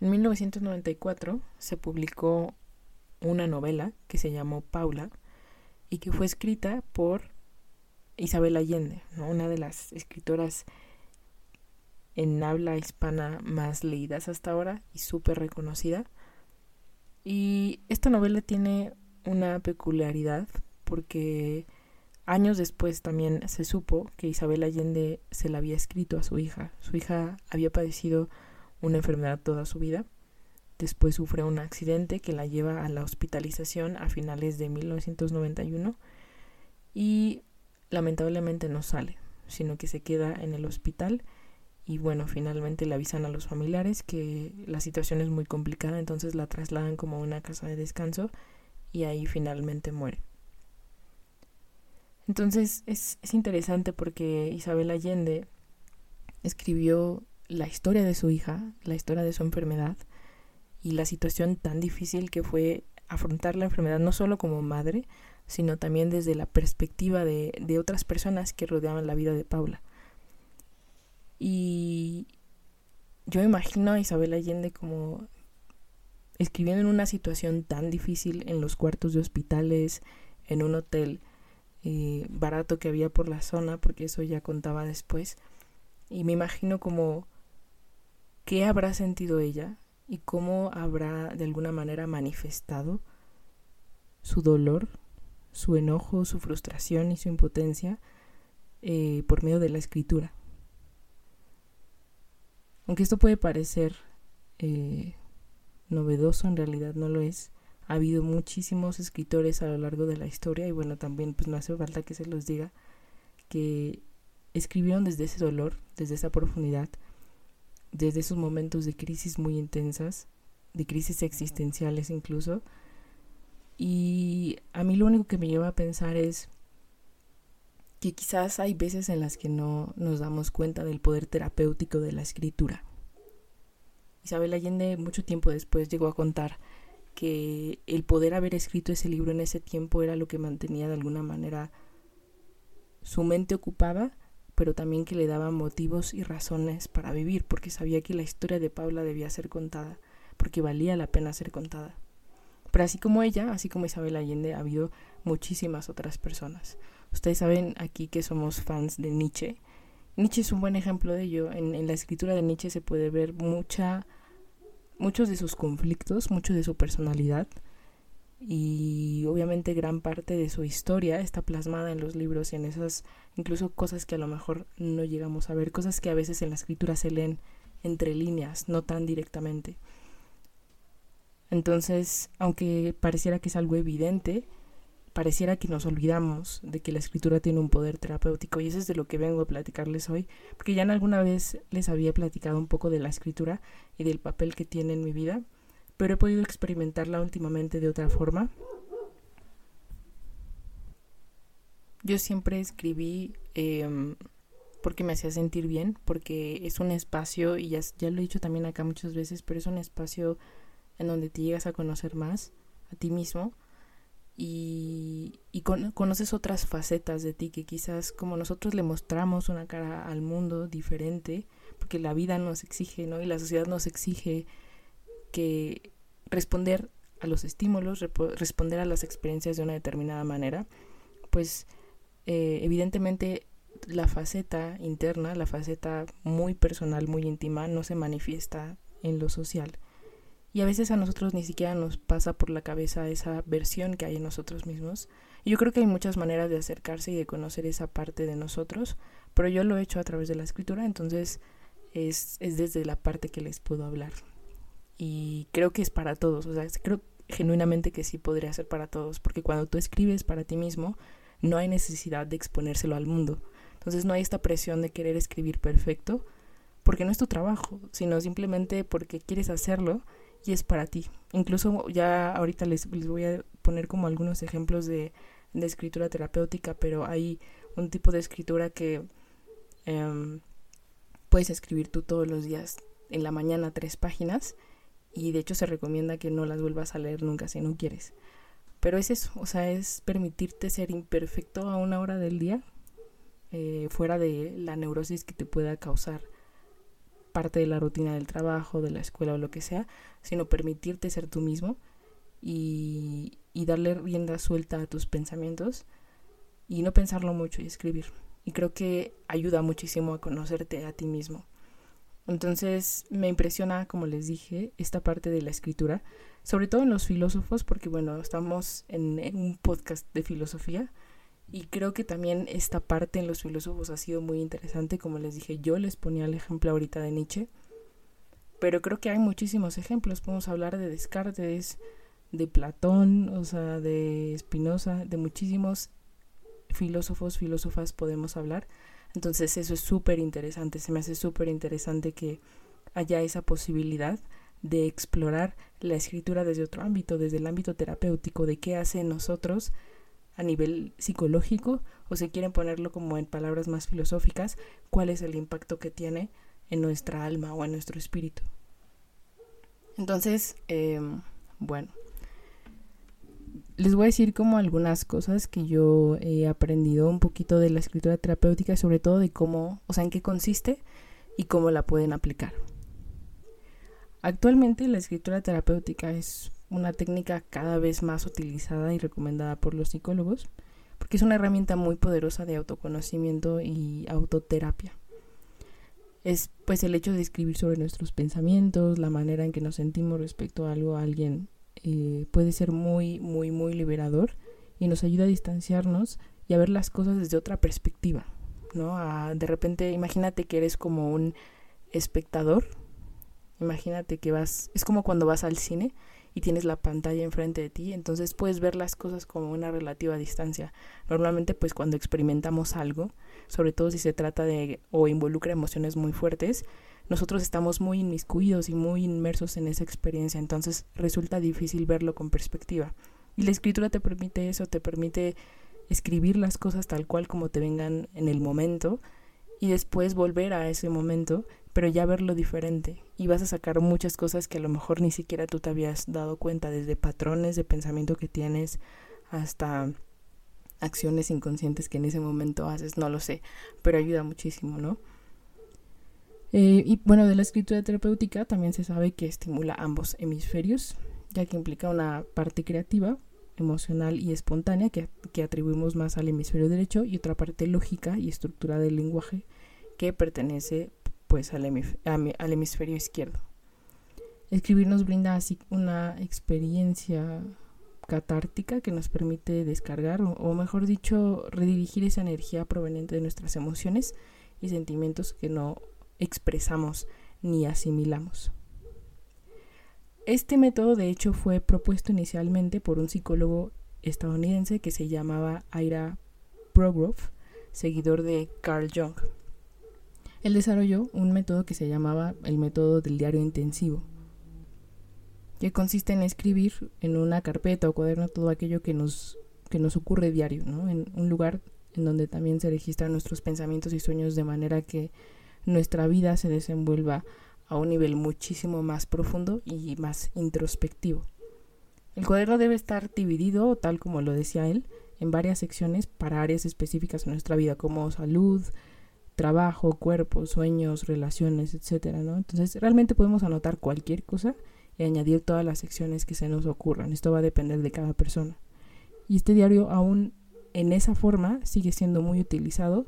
1994 se publicó una novela que se llamó Paula y que fue escrita por Isabel Allende, una de las escritoras en habla hispana más leídas hasta ahora y súper reconocida. Y esta novela tiene una peculiaridad porque años después también se supo que Isabel Allende se la había escrito a su hija. Su hija había padecido una enfermedad toda su vida. Después sufre un accidente que la lleva a la hospitalización a finales de 1991 y lamentablemente no sale, sino que se queda en el hospital y bueno, finalmente le avisan a los familiares que la situación es muy complicada, entonces la trasladan como a una casa de descanso y ahí finalmente muere. Entonces es, es interesante porque Isabel Allende escribió la historia de su hija, la historia de su enfermedad y la situación tan difícil que fue afrontar la enfermedad no solo como madre, sino también desde la perspectiva de, de otras personas que rodeaban la vida de Paula. Y yo imagino a Isabel Allende como escribiendo en una situación tan difícil en los cuartos de hospitales, en un hotel eh, barato que había por la zona, porque eso ya contaba después. Y me imagino como qué habrá sentido ella y cómo habrá de alguna manera manifestado su dolor, su enojo, su frustración y su impotencia eh, por medio de la escritura. Aunque esto puede parecer eh, novedoso, en realidad no lo es. Ha habido muchísimos escritores a lo largo de la historia y bueno, también pues no hace falta que se los diga que escribieron desde ese dolor, desde esa profundidad, desde esos momentos de crisis muy intensas, de crisis existenciales incluso. Y a mí lo único que me lleva a pensar es que quizás hay veces en las que no nos damos cuenta del poder terapéutico de la escritura. Isabel Allende mucho tiempo después llegó a contar que el poder haber escrito ese libro en ese tiempo era lo que mantenía de alguna manera su mente ocupada, pero también que le daba motivos y razones para vivir, porque sabía que la historia de Paula debía ser contada, porque valía la pena ser contada. Pero así como ella, así como Isabel Allende, ha habido muchísimas otras personas. Ustedes saben aquí que somos fans de Nietzsche. Nietzsche es un buen ejemplo de ello. En, la escritura de Nietzsche se puede ver mucha, muchos de sus conflictos, mucho de su personalidad y obviamente gran parte de su historia está plasmada en los libros y en esas incluso cosas que a lo mejor no llegamos a ver, cosas que a veces en la escritura se leen entre líneas, no tan directamente. Entonces, aunque pareciera que es algo evidente, pareciera que nos olvidamos de que la escritura tiene un poder terapéutico y eso es de lo que vengo a platicarles hoy, porque ya en alguna vez les había platicado un poco de la escritura y del papel que tiene en mi vida, pero he podido experimentarla últimamente de otra forma. Yo siempre escribí em, porque me hacía sentir bien, porque es un espacio, y ya, ya lo he dicho también acá muchas veces, pero es un espacio en donde te llegas a conocer más a ti mismo y, y conoces otras facetas de ti que quizás como nosotros le mostramos una cara al mundo diferente, porque la vida nos exige, ¿no? Y la sociedad nos exige que responder a los estímulos, responder a las experiencias de una determinada manera, pues eh, evidentemente la faceta interna, la faceta muy personal, muy íntima, no se manifiesta en lo social. Y a veces a nosotros ni siquiera nos pasa por la cabeza esa versión que hay en nosotros mismos. Y yo creo que hay muchas maneras de acercarse y de conocer esa parte de nosotros, pero yo lo he hecho a través de la escritura, entonces es, es desde la parte que les puedo hablar. Y creo que es para todos, o sea, creo genuinamente que sí podría ser para todos, porque cuando tú escribes para ti mismo, no hay necesidad de exponérselo al mundo. Entonces no hay esta presión de querer escribir perfecto, porque no es tu trabajo, sino simplemente porque quieres hacerlo y es para ti. Incluso ya ahorita les, les voy a poner como algunos ejemplos de, escritura terapéutica, pero hay un tipo de escritura que em, puedes escribir tú todos los días en la mañana tres páginas y de hecho se recomienda que no las vuelvas a leer nunca si no quieres. Pero es eso, o sea, es permitirte ser imperfecto a una hora del día, eh, fuera de la neurosis que te pueda causar parte de la rutina del trabajo, de la escuela o lo que sea, sino permitirte ser tú mismo y, y darle rienda suelta a tus pensamientos y no pensarlo mucho y escribir. Y creo que ayuda muchísimo a conocerte a ti mismo. Entonces me impresiona, como les dije, esta parte de la escritura, sobre todo en los filósofos, porque bueno, estamos en, un podcast de filosofía y creo que también esta parte en los filósofos ha sido muy interesante, como les dije, yo les ponía el ejemplo ahorita de Nietzsche, pero creo que hay muchísimos ejemplos, podemos hablar de Descartes, de Platón, o sea, de Spinoza, de muchísimos filósofos, filósofas podemos hablar. Entonces eso es súper interesante, se me hace súper interesante que haya esa posibilidad de explorar la escritura desde otro ámbito, desde el ámbito terapéutico, de qué hace nosotros a nivel psicológico, o si quieren ponerlo como en palabras más filosóficas, cuál es el impacto que tiene en nuestra alma o en nuestro espíritu. Entonces, em, bueno, les voy a decir como algunas cosas que yo he aprendido un poquito de la escritura terapéutica, sobre todo de cómo, o sea, en qué consiste y cómo la pueden aplicar. Actualmente la escritura terapéutica es una técnica cada vez más utilizada y recomendada por los psicólogos, porque es una herramienta muy poderosa de autoconocimiento y autoterapia. Es pues el hecho de escribir sobre nuestros pensamientos, la manera en que nos sentimos respecto a algo, a alguien eh, puede ser muy, muy, muy liberador y nos ayuda a distanciarnos y a ver las cosas desde otra perspectiva, ¿no? de repente, imagínate que eres como un espectador, imagínate que vas, es como cuando vas al cine y tienes la pantalla enfrente de ti, entonces puedes ver las cosas como una relativa distancia. Normalmente pues cuando experimentamos algo, sobre todo si se trata de o involucra emociones muy fuertes, nosotros estamos muy inmiscuidos y muy inmersos en esa experiencia, entonces resulta difícil verlo con perspectiva. Y la escritura te permite eso, te permite escribir las cosas tal cual como te vengan en el momento y después volver a ese momento, pero ya verlo diferente. Y vas a sacar muchas cosas que a lo mejor ni siquiera tú te habías dado cuenta, desde patrones de pensamiento que tienes hasta acciones inconscientes que en ese momento haces, no lo sé, pero ayuda muchísimo, ¿no? Eh, y bueno, de la escritura terapéutica también se sabe que estimula ambos hemisferios, ya que implica una parte creativa, emocional y espontánea que, atribuimos más al hemisferio derecho y otra parte lógica y estructura del lenguaje que pertenece pues al, al hemisferio izquierdo. Escribir nos brinda así una experiencia catártica que nos permite descargar o, mejor dicho redirigir esa energía proveniente de nuestras emociones y sentimientos que no expresamos ni asimilamos. Este método de hecho fue propuesto inicialmente por un psicólogo estadounidense que se llamaba Ira Progrove, seguidor de Carl Jung. Él desarrolló un método que se llamaba el método del diario intensivo, que consiste en escribir en una carpeta o cuaderno todo aquello que nos, que nos ocurre diario, en un lugar en donde también se registran nuestros pensamientos y sueños de manera que nuestra vida se desenvuelva a un nivel muchísimo más profundo y más introspectivo. El cuaderno debe estar dividido, tal como lo decía él, en varias secciones para áreas específicas de nuestra vida, como salud, trabajo, cuerpo, sueños, relaciones, etcétera. Entonces, realmente podemos anotar cualquier cosa y añadir todas las secciones que se nos ocurran. Esto va a depender de cada persona. Y este diario aún en esa forma sigue siendo muy utilizado,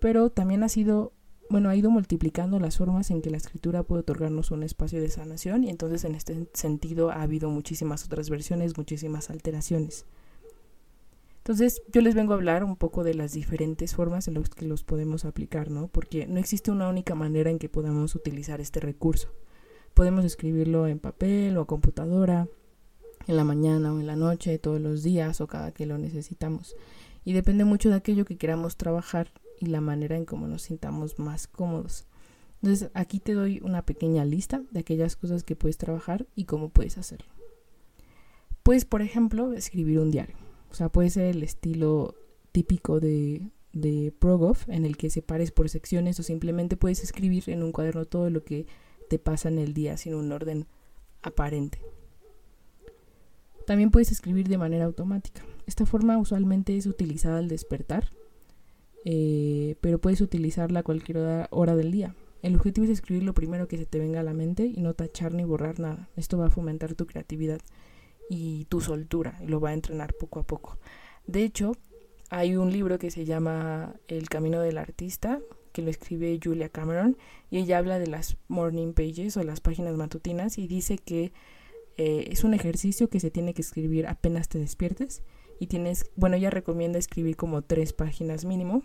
pero también ha sido bueno, ha ido multiplicando las formas en que la escritura puede otorgarnos un espacio de sanación y entonces en este sentido ha habido muchísimas otras versiones, muchísimas alteraciones. Entonces yo les vengo a hablar un poco de las diferentes formas en las que los podemos aplicar, ¿no? Porque no existe una única manera en que podamos utilizar este recurso. Podemos escribirlo en papel o a computadora, en la mañana o en la noche, todos los días o cada que lo necesitamos. Y depende mucho de aquello que queramos trabajar y la manera en cómo nos sintamos más cómodos. Entonces aquí te doy una pequeña lista de aquellas cosas que puedes trabajar y cómo puedes hacerlo. Puedes, por ejemplo, escribir un diario. O sea, puede ser el estilo típico de, de Progoff, en el que separes por secciones o simplemente puedes escribir en un cuaderno todo lo que te pasa en el día sin un orden aparente. También puedes escribir de manera automática. Esta forma usualmente es utilizada al despertar eh, pero puedes utilizarla a cualquier hora, del día. El objetivo es escribir lo primero que se te venga a la mente y no tachar ni borrar nada. Esto va a fomentar tu creatividad y tu soltura y lo va a entrenar poco a poco. De hecho, hay un libro que se llama El Camino del Artista, que lo escribe Julia Cameron, y ella habla de las morning pages o las páginas matutinas y dice que eh, es un ejercicio que se tiene que escribir apenas te despiertes y tienes, bueno, ella recomienda escribir como tres páginas mínimo,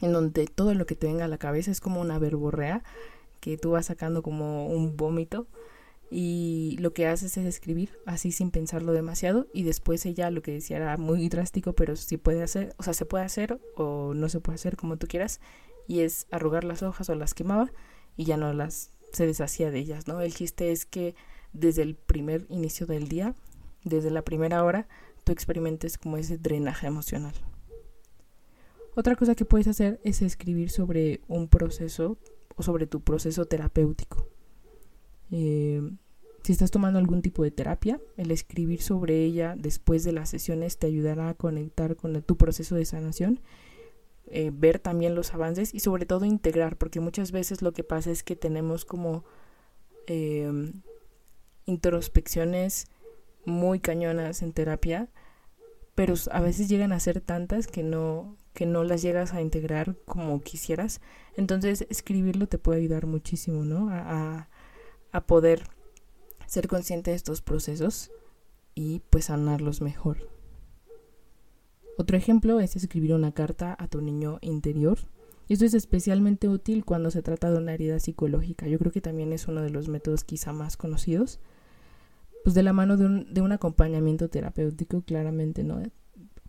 en donde todo lo que te venga a la cabeza es como una verborrea que tú vas sacando como un vómito y lo que haces es escribir así sin pensarlo demasiado y después ella lo que decía era muy drástico pero sí puede hacer, o sea, se puede hacer o no se puede hacer como tú quieras y es arrugar las hojas o las quemaba y ya no las se deshacía de ellas, ¿no? El chiste es que desde el primer inicio del día, desde la primera hora, tú experimentes como ese drenaje emocional. Otra cosa que puedes hacer es escribir sobre un proceso o sobre tu proceso terapéutico. Eh, si estás tomando algún tipo de terapia, el escribir sobre ella después de las sesiones te ayudará a conectar con tu proceso de sanación, eh, ver también los avances y sobre todo integrar, porque muchas veces lo que pasa es que tenemos como em, introspecciones muy cañonas en terapia, pero a veces llegan a ser tantas que no, que no las llegas a integrar como quisieras. Entonces escribirlo te puede ayudar muchísimo, ¿no? a a poder ser consciente de estos procesos y pues sanarlos mejor. Otro ejemplo es escribir una carta a tu niño interior. Y esto es especialmente útil cuando se trata de una herida psicológica. Yo creo que también es uno de los métodos quizá más conocidos. Pues de la mano de un, de un acompañamiento terapéutico, claramente no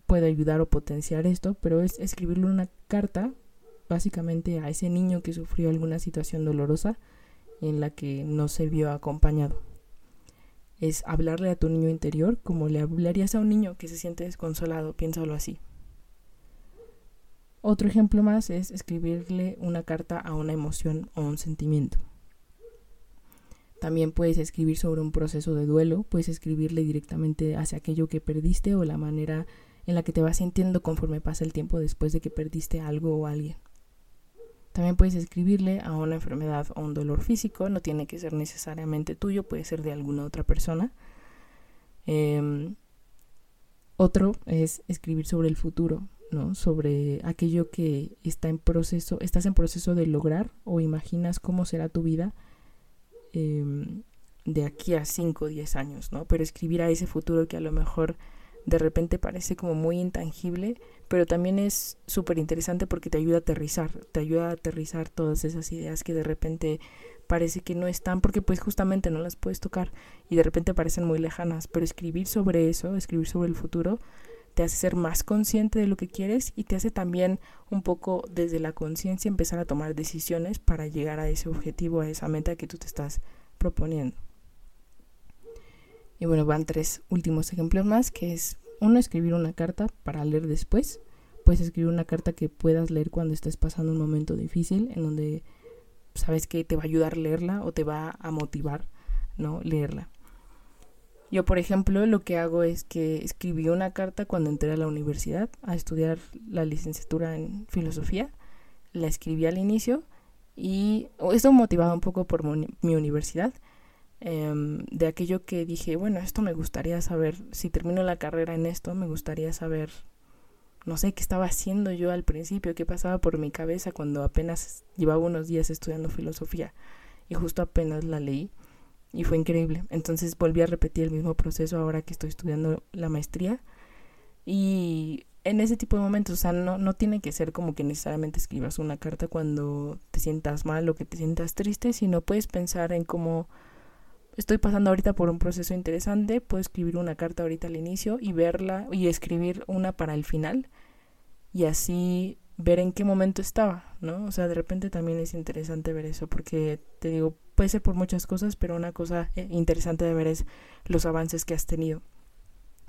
puede ayudar o potenciar esto, pero es escribirle una carta básicamente a ese niño que sufrió alguna situación dolorosa en la que no se vio acompañado. Es hablarle a tu niño interior como le hablarías a un niño que se siente desconsolado, piénsalo así. Otro ejemplo más es escribirle una carta a una emoción o un sentimiento. También puedes escribir sobre un proceso de duelo, puedes escribirle directamente hacia aquello que perdiste o la manera en la que te vas sintiendo conforme pasa el tiempo después de que perdiste algo o alguien. También puedes escribirle a una enfermedad o un dolor físico, no tiene que ser necesariamente tuyo, puede ser de alguna otra persona. Em, otro es escribir sobre el futuro, ¿no? Sobre aquello que está en proceso, estás en proceso de lograr o imaginas cómo será tu vida em, de aquí a 5 o 10 años, ¿no? Pero escribir a ese futuro que a lo mejor de repente parece como muy intangible, pero también es súper interesante porque te ayuda a aterrizar, te ayuda a aterrizar todas esas ideas que de repente parece que no están porque pues justamente no las puedes tocar y de repente parecen muy lejanas, pero escribir sobre eso, escribir sobre el futuro, te hace ser más consciente de lo que quieres y te hace también un poco desde la conciencia empezar a tomar decisiones para llegar a ese objetivo, a esa meta que tú te estás proponiendo. Y bueno, van tres últimos ejemplos más, que es uno, escribir una carta para leer después. Puedes escribir una carta que puedas leer cuando estés pasando un momento difícil, en donde sabes que te va a ayudar leerla o te va a motivar, ¿no? Leerla. Yo, por ejemplo, lo que hago es que escribí una carta cuando entré a la universidad a estudiar la licenciatura en filosofía. La escribí al inicio y esto motivaba un poco por mi universidad Em, de aquello que dije, bueno, esto me gustaría saber, si termino la carrera en esto, me gustaría saber, no sé, qué estaba haciendo yo al principio, qué pasaba por mi cabeza cuando apenas llevaba unos días estudiando filosofía y justo apenas la leí y fue increíble. Entonces volví a repetir el mismo proceso ahora que estoy estudiando la maestría y en ese tipo de momentos, o sea, no, no tiene que ser como que necesariamente escribas una carta cuando te sientas mal o que te sientas triste, sino puedes pensar en cómo estoy pasando ahorita por un proceso interesante, puedo escribir una carta ahorita al inicio y verla y escribir una para el final y así ver en qué momento estaba, ¿no? O sea, de repente también es interesante ver eso porque te digo, puede ser por muchas cosas, pero una cosa eh, interesante de ver es los avances que has tenido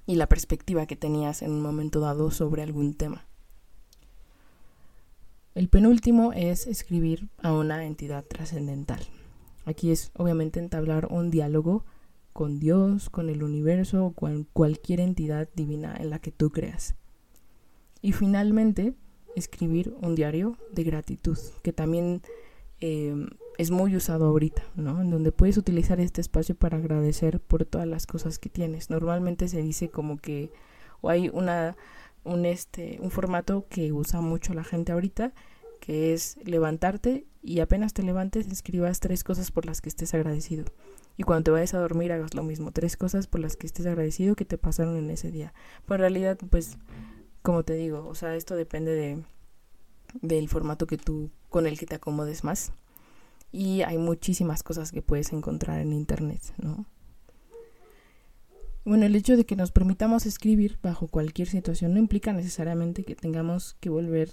y la perspectiva que tenías en un momento dado sobre algún tema. El penúltimo es escribir a una entidad trascendental. Aquí es obviamente entablar un diálogo con Dios, con el universo o con cualquier entidad divina en la que tú creas. Y finalmente, escribir un diario de gratitud, que también em, es muy usado ahorita, ¿no? En donde puedes utilizar este espacio para agradecer por todas las cosas que tienes. Normalmente se dice como que o hay una un este un formato que usa mucho la gente ahorita que es levantarte y apenas te levantes escribas tres cosas por las que estés agradecido. Y cuando te vayas a dormir hagas lo mismo, tres cosas por las que estés agradecido que te pasaron en ese día. Pues en realidad, pues, como te digo, o sea, esto depende de del formato que tú con el que te acomodes más. Y hay muchísimas cosas que puedes encontrar en internet, ¿no? Bueno, el hecho de que nos permitamos escribir bajo cualquier situación no implica necesariamente que tengamos que volver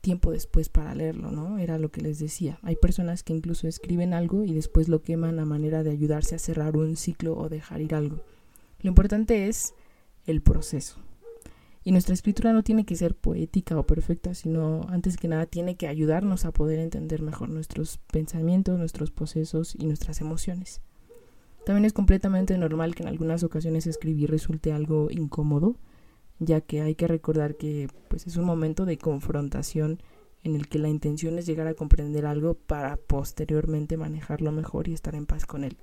tiempo después para leerlo, ¿no? Era lo que les decía. Hay personas que incluso escriben algo y después lo queman a manera de ayudarse a cerrar un ciclo o dejar ir algo. Lo importante es el proceso. Y nuestra escritura no tiene que ser poética o perfecta, sino antes que nada tiene que ayudarnos a poder entender mejor nuestros pensamientos, nuestros procesos y nuestras emociones. También es completamente normal que en algunas ocasiones escribir resulte algo incómodo, ya que hay que recordar que pues es un momento de confrontación en el que la intención es llegar a comprender algo para posteriormente manejarlo mejor y estar en paz con él.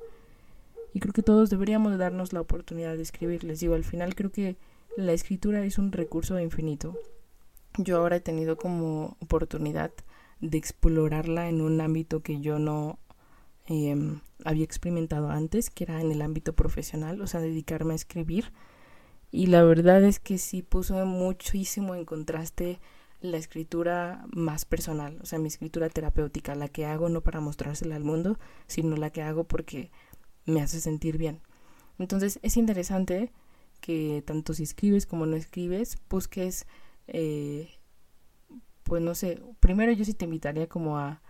Y creo que todos deberíamos darnos la oportunidad de escribir. Les digo, al final creo que la escritura es un recurso infinito. Yo ahora he tenido como oportunidad de explorarla en un ámbito que yo no em, había experimentado antes, que era en el ámbito profesional, o sea, dedicarme a escribir y la verdad es que sí puso muchísimo en contraste la escritura más personal, o sea, mi escritura terapéutica, la que hago no para mostrársela al mundo, sino la que hago porque me hace sentir bien. Entonces es interesante que tanto si escribes como no escribes, busques, eh, pues no sé, primero yo sí te invitaría como a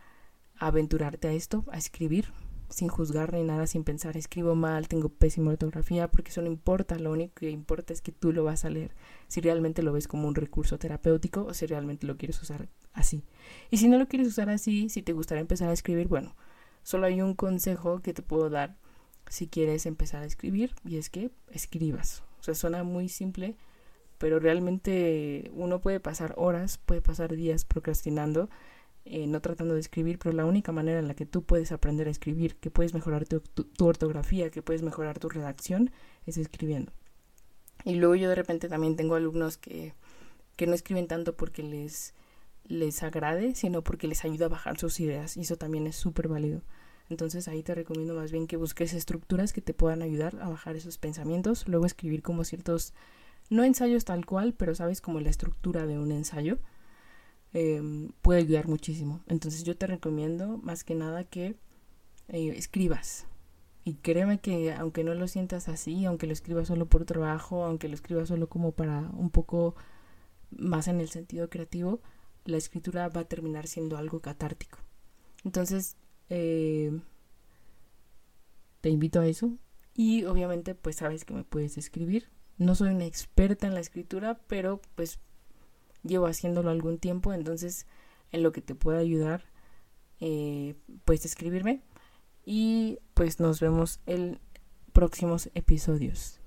aventurarte a esto, a escribir, sin juzgar ni nada, sin pensar, escribo mal, tengo pésima ortografía, porque eso no importa, lo único que importa es que tú lo vas a leer, si realmente lo ves como un recurso terapéutico o si realmente lo quieres usar así. Y si no lo quieres usar así, si te gustaría empezar a escribir, bueno, solo hay un consejo que te puedo dar si quieres empezar a escribir y es que escribas. O sea, suena muy simple, pero realmente uno puede pasar horas, puede pasar días procrastinando eh, no tratando de escribir, pero la única manera en la que tú puedes aprender a escribir, que puedes mejorar tu, ortografía, que puedes mejorar tu redacción, es escribiendo. Y luego yo de repente también tengo alumnos que, que no escriben tanto porque les, les agrade, sino porque les ayuda a bajar sus ideas, y eso también es súper válido. Entonces ahí te recomiendo más bien que busques estructuras que te puedan ayudar a bajar esos pensamientos, luego escribir como ciertos, no ensayos tal cual, pero sabes como la estructura de un ensayo Em, puede ayudar muchísimo. Entonces yo te recomiendo más que nada que eh, escribas. Y créeme que aunque no lo sientas así, aunque lo escribas solo por trabajo, aunque lo escribas solo como para un poco más en el sentido creativo, la escritura va a terminar siendo algo catártico. Entonces, eh, te invito a eso. Y obviamente, pues sabes que me puedes escribir. No soy una experta en la escritura, pero pues llevo haciéndolo algún tiempo, entonces en lo que te pueda ayudar, eh, puedes escribirme y pues nos vemos en próximos episodios.